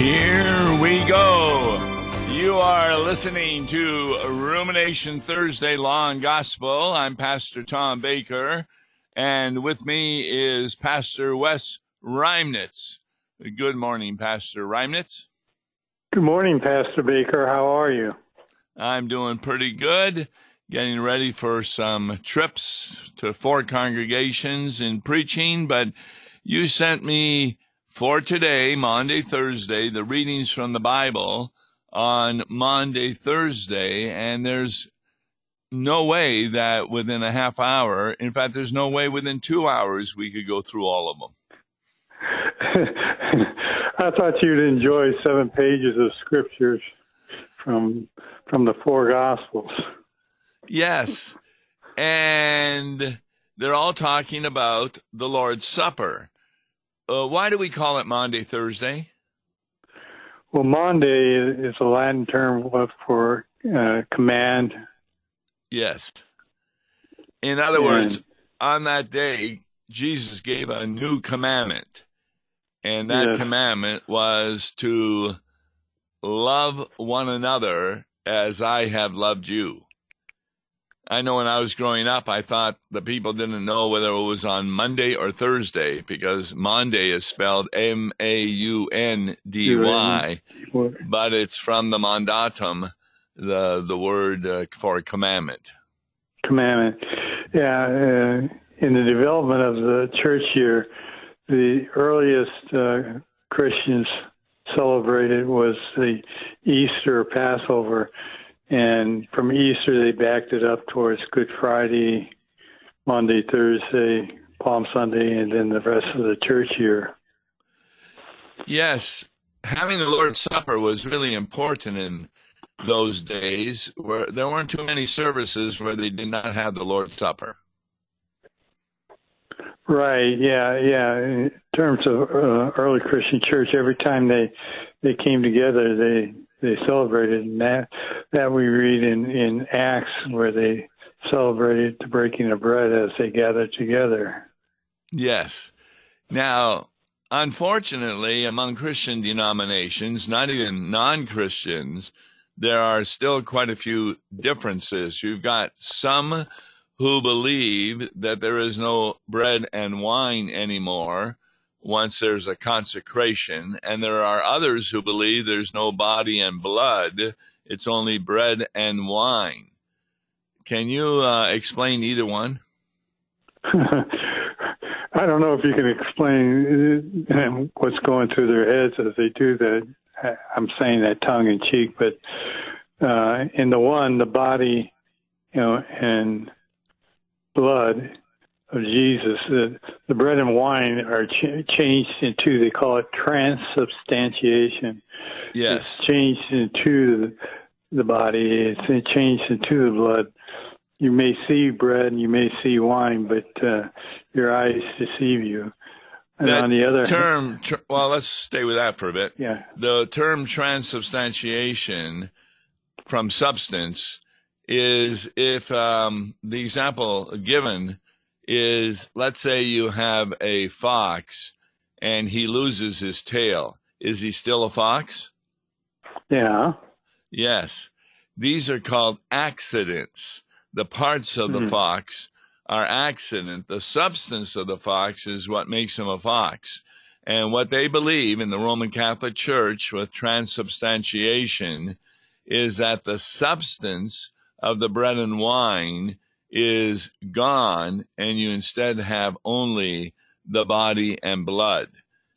Here we go. You are listening to Rumination Thursday Law and Gospel. I'm Pastor Tom Baker, and with me is Pastor Wes Reimnitz. Good morning, Pastor Reimnitz. Good morning, Pastor Baker. How are you? I'm doing pretty good. Getting ready for some trips to four congregations in preaching, but you sent me for today, Maundy, Thursday, the readings from the Bible on Maundy, Thursday, and there's no way that within a half hour, in fact, there's no way within two hours we could go through all of them. I thought you'd enjoy seven pages of scriptures from from the four gospels. Yes. And they're all talking about the Lord's Supper. Uh, why do we call it Maundy Thursday? Well, Maundy is a Latin term for uh, command. Yes. In other and, words, on that day, Jesus gave a new commandment. And that yes. commandment was to love one another as I have loved you. I know when I was growing up, I thought the people didn't know whether it was on Monday or Thursday because Maundy is spelled M A U N D Y, but it's from the mandatum, the the word uh, for commandment. Commandment, yeah. Uh, in the development of the church year, the earliest uh, Christians celebrated was the Easter Passover and from Easter, they backed it up towards Good Friday, Maundy, Thursday, Palm Sunday, and then the rest of the church year. Yes, having the Lord's Supper was really important in those days where there weren't too many services where they did not have the Lord's Supper. Right. Yeah. Yeah. In terms of uh, early Christian church, every time they they came together, they they celebrated, and that that we read in in Acts where they celebrated the breaking of bread as they gathered together. Yes. Now, unfortunately, among Christian denominations, not even non-Christians, there are still quite a few differences. You've got some who believe that there is no bread and wine anymore once there's a consecration, and there are others who believe there's no body and blood, it's only bread and wine. Can you uh, explain either one? I don't know if you can explain uh, what's going through their heads as they do that. I'm saying that tongue in cheek, but uh, in the one, the body, you know, and blood of Jesus, the, the bread and wine are ch- changed into, they call it transubstantiation. Yes. It's changed into the, the body, it's changed into the blood. You may see bread and you may see wine, but uh, your eyes deceive you. And that on the other term, tr- well, let's stay with that for a bit. Yeah. The term transubstantiation from substance is if um, the example given is let's say you have a fox and he loses his tail. Is he still a fox? Yeah. Yes. These are called accidents. The parts of the mm. fox are accident. The substance of the fox is what makes him a fox. And what they believe in the Roman Catholic Church with transubstantiation is that the substance of the bread and wine is gone and you instead have only the body and blood.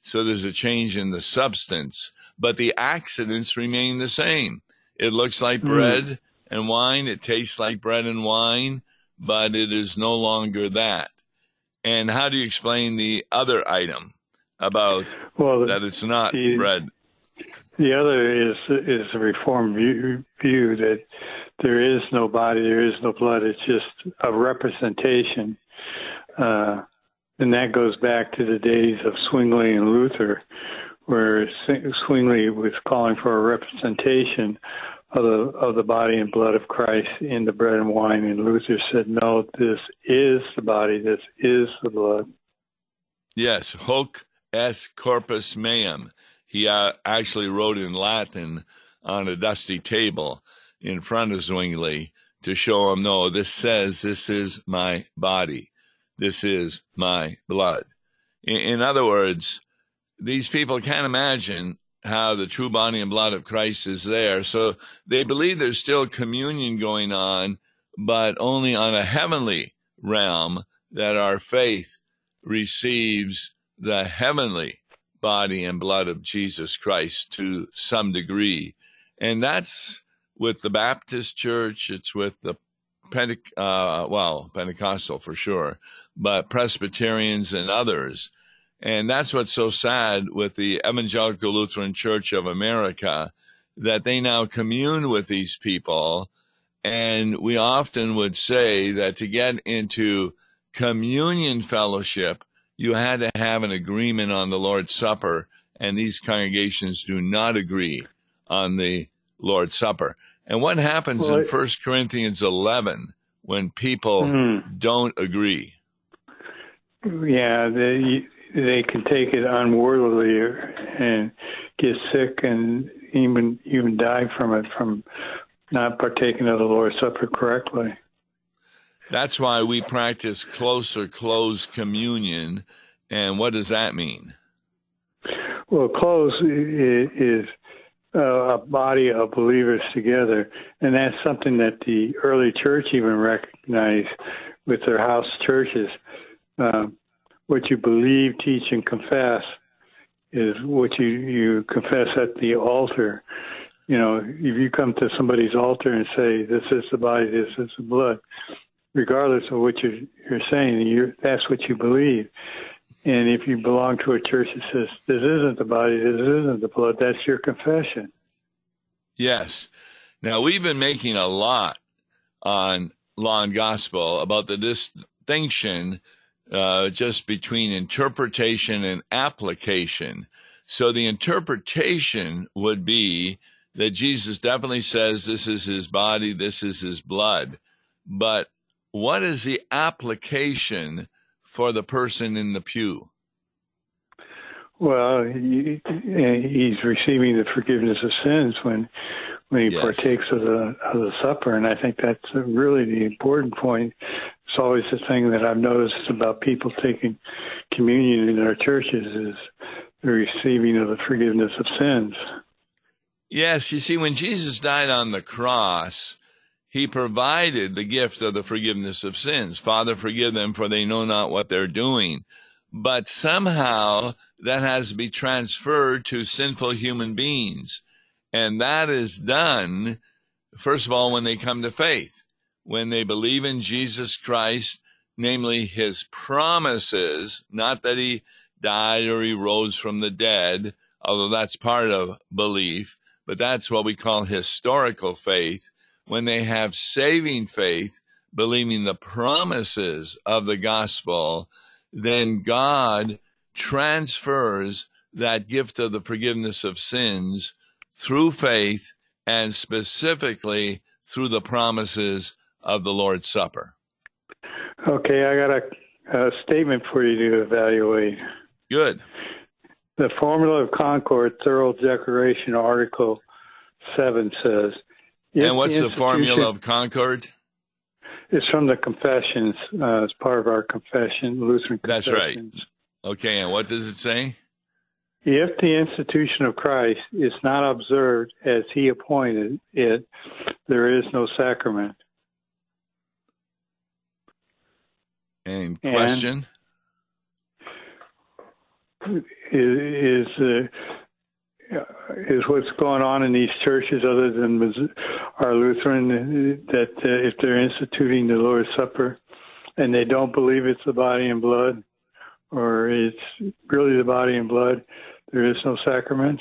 So there's a change in the substance, but the accidents remain the same. It looks like mm. bread and wine. It tastes like bread and wine, but it is no longer that. And how do you explain the other item about well, that it's not the, bread? The other is is a reform view, view that there is no body, there is no blood. It's just a representation. Uh, and that goes back to the days of Zwingli and Luther, where Zwingli was calling for a representation of the of the body and blood of Christ in the bread and wine, and Luther said, "No, this is the body. This is the blood." Yes, hoc est corpus meum. He uh, actually wrote in Latin on a dusty table in front of Zwingli to show him, no, this says this is my body. This is my blood. In, in other words, these people can't imagine how the true body and blood of Christ is there. So they believe there's still communion going on, but only on a heavenly realm that our faith receives the heavenly body and blood of Jesus Christ to some degree. And that's with the Baptist church, it's with the Pentec- uh, well, Pentecostal for sure, but Presbyterians and others. And that's what's so sad with the Evangelical Lutheran Church of America that they now commune with these people. And we often would say that to get into communion fellowship, you had to have an agreement on the Lord's Supper, and these congregations do not agree on the Lord's Supper. And what happens well, in First Corinthians 11 when people mm-hmm. don't agree? Yeah, they they can take it unworthily and get sick and even even die from it from not partaking of the Lord's Supper correctly. That's why we practice close or close communion. And what does that mean? Well, close is uh, a body of believers together, and that's something that the early church even recognized with their house churches. Uh, what you believe, teach, and confess is what you you confess at the altar. You know, if you come to somebody's altar and say, "This is the body, this is the blood," regardless of what you're, you're saying, you that's what you believe. And if you belong to a church that says, this isn't the body, this isn't the blood, that's your confession. Yes. Now, we've been making a lot on Law and Gospel about the distinction uh, just between interpretation and application. So the interpretation would be that Jesus definitely says this is his body, this is his blood. But what is the application for the person in the pew? Well, he, he's receiving the forgiveness of sins when when he yes. partakes of the of the supper, and I think that's really the important point. It's always the thing that I've noticed about people taking communion in our churches is the receiving of the forgiveness of sins. Yes, you see, when Jesus died on the cross, he provided the gift of the forgiveness of sins. Father, forgive them, for they know not what they're doing. But somehow that has to be transferred to sinful human beings. And that is done, first of all, when they come to faith, when they believe in Jesus Christ, namely his promises, not that he died or he rose from the dead, although that's part of belief, but that's what we call historical faith when they have saving faith, believing the promises of the gospel, then God transfers that gift of the forgiveness of sins through faith and specifically through the promises of the Lord's Supper. Okay, I got a, a statement for you to evaluate. Good. The Formula of Concord Thorough Declaration, Article 7 says and what's the, the formula of Concord? It's from the Confessions. Uh, it's part of our confession, Lutheran Confessions. That's right. Okay, and what does it say? If the institution of Christ is not observed as he appointed it, there is no sacrament. And question? And is, is uh, is what's going on in these churches other than our Lutheran that uh, if they're instituting the Lord's Supper and they don't believe it's the body and blood or it's really the body and blood, there is no sacrament.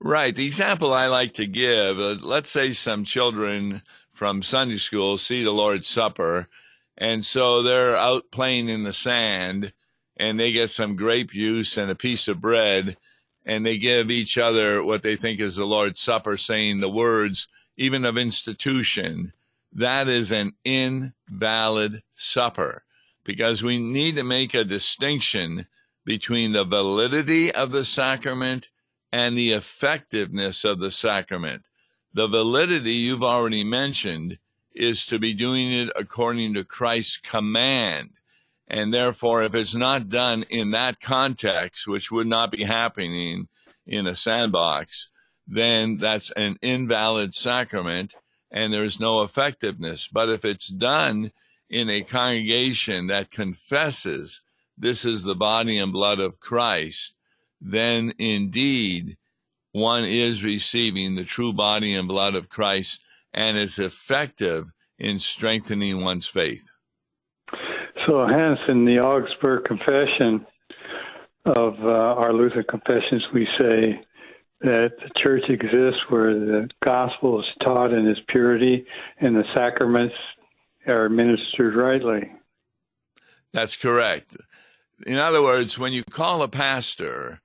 Right. The example I like to give, uh, let's say some children from Sunday school see the Lord's Supper and so they're out playing in the sand and they get some grape juice and a piece of bread and they give each other what they think is the Lord's Supper, saying the words, even of institution, that is an invalid supper because we need to make a distinction between the validity of the sacrament and the effectiveness of the sacrament. The validity you've already mentioned is to be doing it according to Christ's command. And therefore, if it's not done in that context, which would not be happening in a sandbox, then that's an invalid sacrament and there's no effectiveness. But if it's done in a congregation that confesses this is the body and blood of Christ, then indeed one is receiving the true body and blood of Christ and is effective in strengthening one's faith. So, hence, in the Augsburg Confession of uh, our Lutheran confessions, we say that the church exists where the gospel is taught in its purity and the sacraments are administered rightly. That's correct. In other words, when you call a pastor,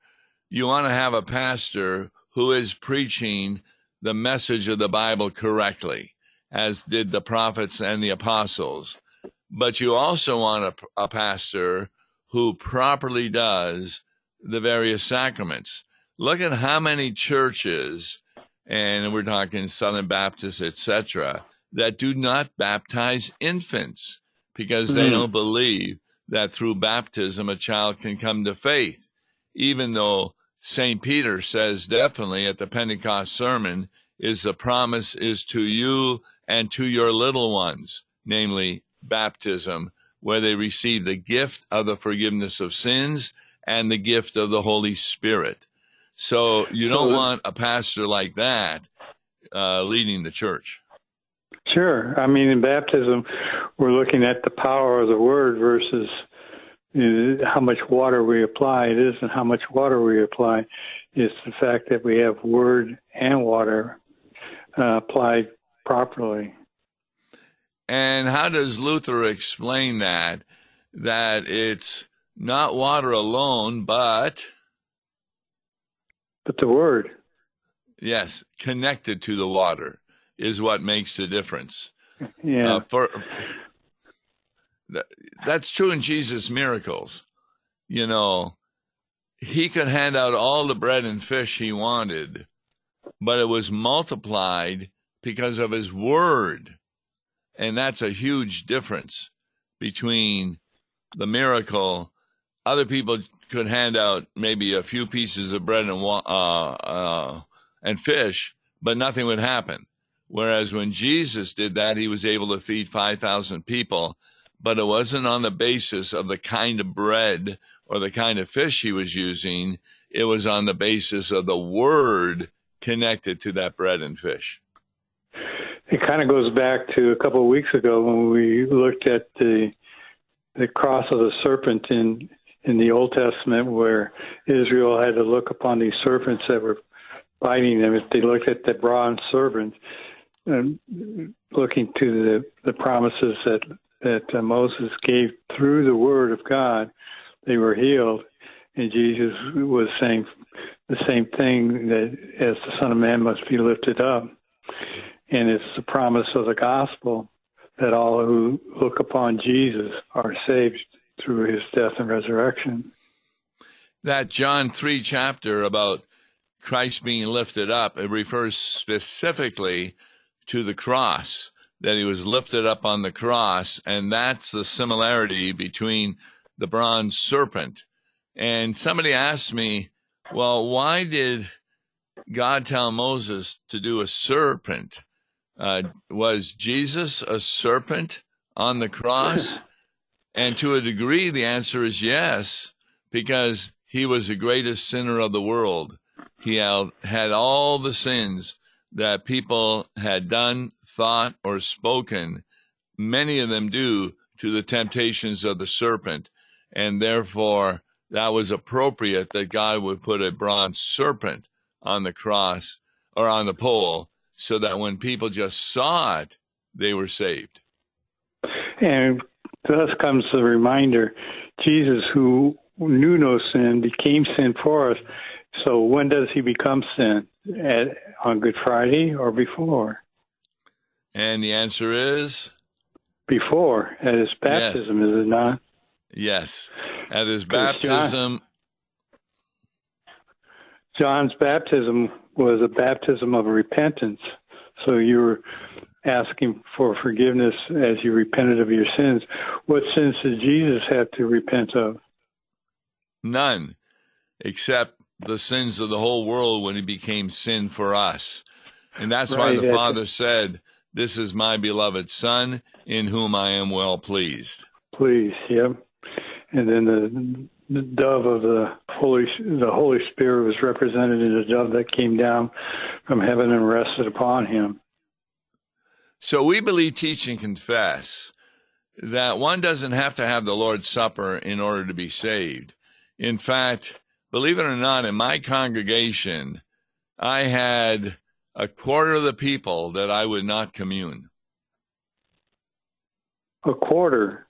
you want to have a pastor who is preaching the message of the Bible correctly, as did the prophets and the apostles. But you also want a, a pastor who properly does the various sacraments. Look at how many churches, and we're talking Southern Baptists, etc., that do not baptize infants because they mm. don't believe that through baptism a child can come to faith, even though St. Peter says definitely at the Pentecost sermon is the promise is to you and to your little ones, namely baptism, where they receive the gift of the forgiveness of sins and the gift of the Holy Spirit. So you don't want a pastor like that uh, leading the church. Sure. I mean, in baptism, we're looking at the power of the word versus how much water we apply. It isn't how much water we apply, it's the fact that we have word and water uh, applied properly. And how does Luther explain that? That it's not water alone, but. But the word. Yes, connected to the water is what makes the difference. Yeah. Uh, for that's true in Jesus' miracles. You know, he could hand out all the bread and fish he wanted, but it was multiplied because of his word. And that's a huge difference between the miracle. Other people could hand out maybe a few pieces of bread and uh, uh, and fish, but nothing would happen. Whereas when Jesus did that, he was able to feed 5,000 people, but it wasn't on the basis of the kind of bread or the kind of fish he was using. It was on the basis of the word connected to that bread and fish. Kind of goes back to a couple of weeks ago when we looked at the the cross of the serpent in in the Old Testament, where Israel had to look upon these serpents that were biting them. If they looked at the bronze serpent, and looking to the, the promises that that uh, Moses gave through the Word of God, they were healed. And Jesus was saying the same thing that as the Son of Man must be lifted up. And it's the promise of the gospel that all who look upon Jesus are saved through his death and resurrection. That John 3 chapter about Christ being lifted up, it refers specifically to the cross, that he was lifted up on the cross. And that's the similarity between the bronze serpent. And somebody asked me, well, why did God tell Moses to do a serpent? Uh, was Jesus a serpent on the cross? and to a degree, the answer is yes, because he was the greatest sinner of the world. He had all the sins that people had done, thought, or spoken, many of them due to the temptations of the serpent. And therefore, that was appropriate that God would put a bronze serpent on the cross or on the pole so that when people just saw it, they were saved. And thus comes the reminder Jesus, who knew no sin, became sin for us. So when does he become sin? At, on Good Friday or before? And the answer is? Before, at his baptism, yes. is it not? Yes. At his baptism. John's baptism was a baptism of repentance. So you were asking for forgiveness as you repented of your sins. What sins did Jesus have to repent of? None, except the sins of the whole world when he became sin for us. And that's right, why the Father said, This is my beloved Son, in whom I am well pleased. Please, yep. And then the, the dove of the Holy the Holy Spirit was represented in a dove that came down from heaven and rested upon him. So we believe, teach, and confess that one doesn't have to have the Lord's Supper in order to be saved. In fact, believe it or not, in my congregation, I had a quarter of the people that I would not commune. A quarter?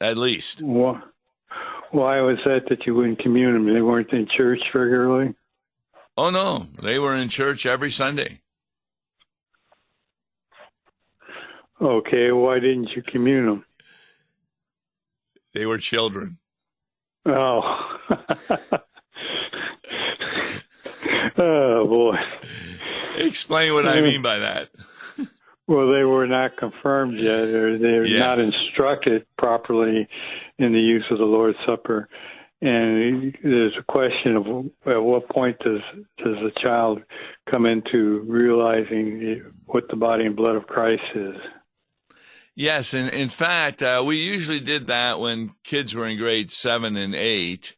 At least. Why was that that you wouldn't commune them? They weren't in church regularly? Oh, no. They were in church every Sunday. Okay, why didn't you commune them? They were children. Oh. oh, boy. Explain what I mean by that. Well, they were not confirmed yet, or they were yes. not instructed properly in the use of the Lord's Supper. And there's a question of at what point does does a child come into realizing what the body and blood of Christ is? Yes, and in fact, uh, we usually did that when kids were in grade seven and eight.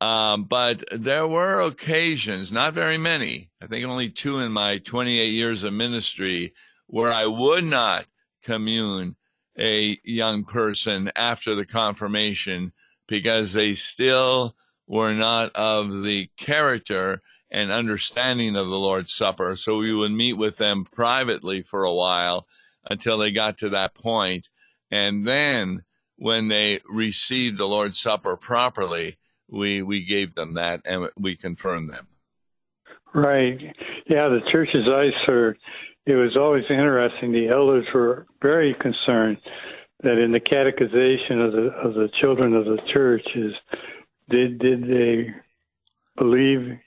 Um, but there were occasions, not very many, I think only two in my 28 years of ministry, where I would not commune a young person after the confirmation because they still were not of the character and understanding of the Lord's Supper. So we would meet with them privately for a while until they got to that point. And then when they received the Lord's Supper properly, we, we gave them that and we confirmed them. Right. Yeah, the church's eyes are, it was always interesting. The elders were very concerned that in the catechization of the of the children of the church is did did they believe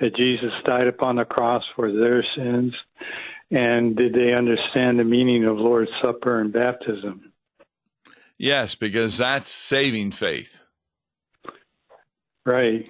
that Jesus died upon the cross for their sins and did they understand the meaning of Lord's Supper and baptism? Yes, because that's saving faith. Right.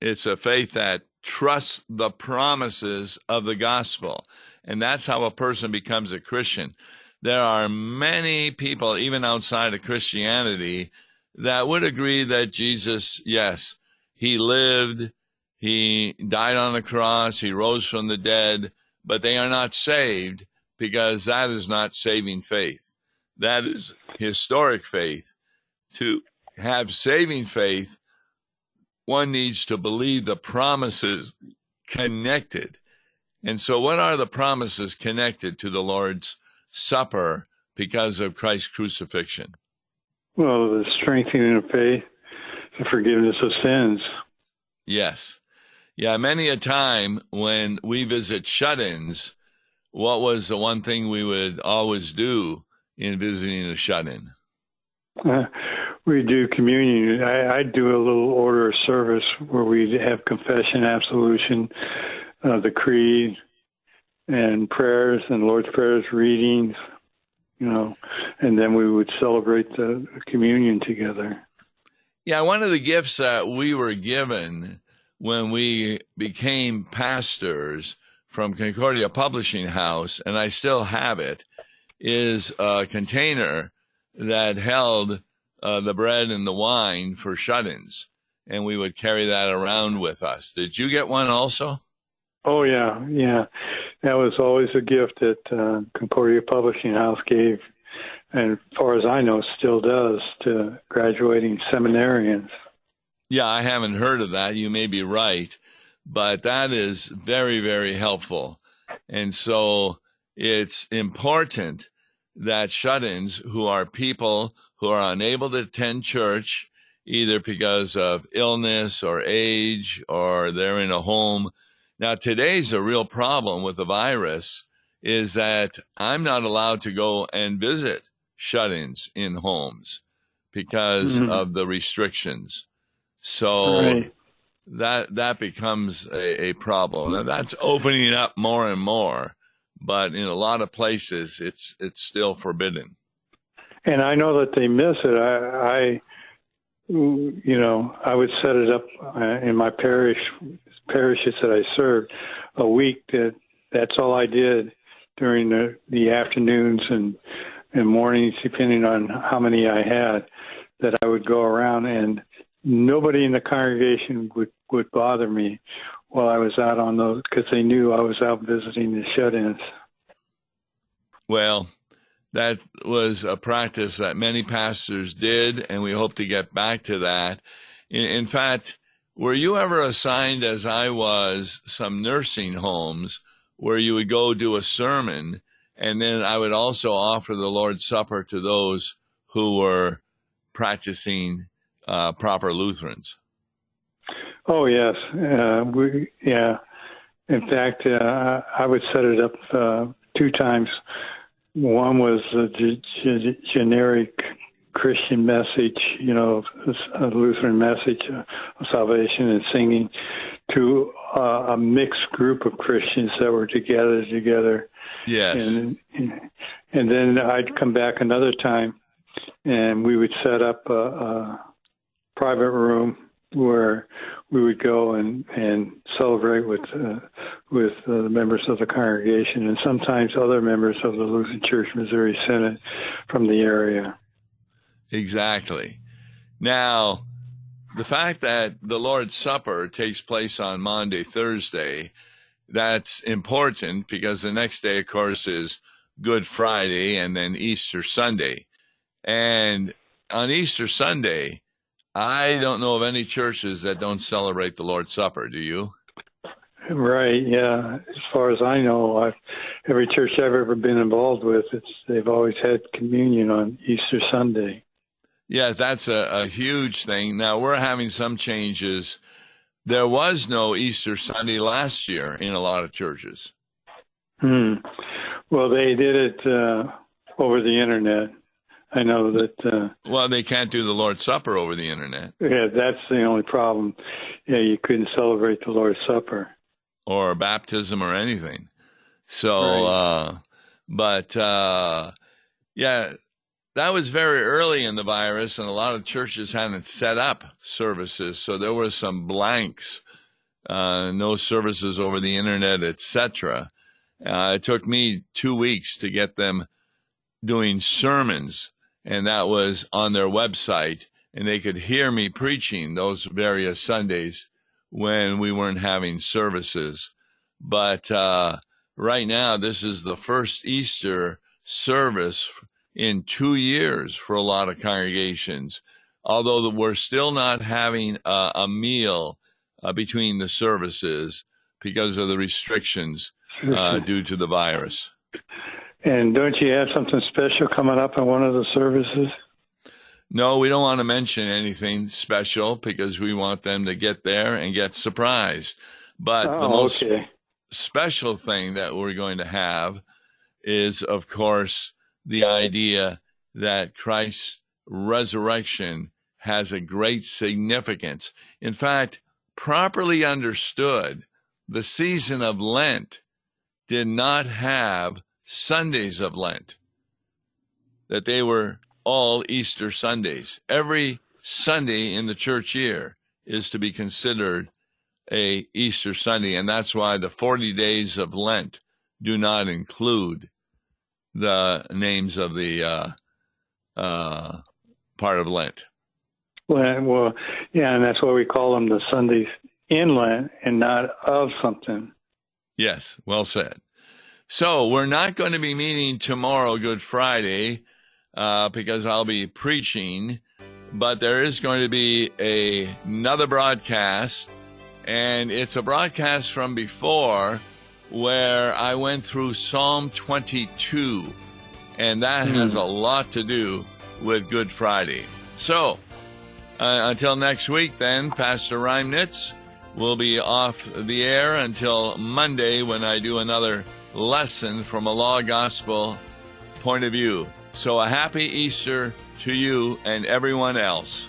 It's a faith that trusts the promises of the gospel. And that's how a person becomes a Christian. There are many people, even outside of Christianity, that would agree that Jesus, yes, he lived, he died on the cross, he rose from the dead, but they are not saved because that is not saving faith. That is historic faith. To have saving faith, one needs to believe the promises connected. And so, what are the promises connected to the Lord's Supper because of Christ's crucifixion? Well, the strengthening of faith, the forgiveness of sins. Yes. Yeah, many a time when we visit shut ins, what was the one thing we would always do in visiting a shut in? Uh, we do communion. I, I, do a little order of service where we have confession, absolution, uh, the creed, and prayers and Lord's prayers readings, you know, and then we would celebrate the communion together. Yeah, one of the gifts that we were given when we became pastors from Concordia Publishing House, and I still have it, is a container that held uh, the bread and the wine for shut ins. And we would carry that around with us. Did you get one also? Oh, yeah, yeah. That was always a gift that uh, Concordia Publishing House gave, and as far as I know, still does to graduating seminarians. Yeah, I haven't heard of that. You may be right, but that is very, very helpful. And so it's important that shut ins, who are people who are unable to attend church, either because of illness or age or they're in a home. Now, today's a real problem with the virus is that I'm not allowed to go and visit shut ins in homes because mm-hmm. of the restrictions. So right. that that becomes a, a problem. And that's opening up more and more, but in a lot of places, it's it's still forbidden. And I know that they miss it. I, I you know, I would set it up uh, in my parish parishes that I served a week that that's all I did during the the afternoons and and mornings, depending on how many I had. That I would go around and nobody in the congregation would would bother me while I was out on those because they knew I was out visiting the shut-ins. Well, that was a practice that many pastors did, and we hope to get back to that. In, in fact, were you ever assigned, as I was, some nursing homes where you would go do a sermon, and then I would also offer the Lord's Supper to those who were practicing uh, proper Lutherans? Oh yes, uh, we yeah. In fact, uh, I would set it up uh, two times. One was a g- g- generic Christian message, you know, a Lutheran message of salvation and singing, to uh, a mixed group of Christians that were together together. Yes. And and then I'd come back another time, and we would set up a, a private room where we would go and and celebrate with uh, with uh, the members of the congregation and sometimes other members of the Lutheran Church Missouri Synod from the area. Exactly. Now, the fact that the Lord's Supper takes place on Maundy, Thursday, that's important because the next day, of course, is Good Friday and then Easter Sunday. And on Easter Sunday, I don't know of any churches that don't celebrate the Lord's Supper. Do you? Right. Yeah. As far as I know, I've, every church I've ever been involved with, it's they've always had communion on Easter Sunday. Yeah, that's a, a huge thing. Now we're having some changes. There was no Easter Sunday last year in a lot of churches. Hmm. Well, they did it uh, over the internet. I know that. Uh, well, they can't do the Lord's Supper over the internet. Yeah, that's the only problem. Yeah, you couldn't celebrate the Lord's Supper or baptism or anything. So, right. uh, but uh, yeah, that was very early in the virus, and a lot of churches hadn't set up services, so there were some blanks, uh, no services over the internet, etc. Uh, it took me two weeks to get them doing sermons and that was on their website, and they could hear me preaching those various Sundays when we weren't having services. But uh, right now, this is the first Easter service in two years for a lot of congregations, although we're still not having a, a meal uh, between the services because of the restrictions uh, due to the virus. And don't you have something special coming up in one of the services? No, we don't want to mention anything special because we want them to get there and get surprised. But oh, the most okay. special thing that we're going to have is, of course, the idea that Christ's resurrection has a great significance. In fact, properly understood, the season of Lent did not have Sundays of Lent, that they were all Easter Sundays. Every Sunday in the church year is to be considered a Easter Sunday, and that's why the 40 days of Lent do not include the names of the uh, uh, part of Lent. Well, well, yeah, and that's why we call them the Sundays in Lent and not of something. Yes, well said. So we're not going to be meeting tomorrow, Good Friday, uh, because I'll be preaching, but there is going to be a, another broadcast, and it's a broadcast from before where I went through Psalm 22, and that mm. has a lot to do with Good Friday. So uh, until next week, then, Pastor Reimnitz will be off the air until Monday when I do another lesson from a law gospel point of view. So, a happy Easter to you and everyone else.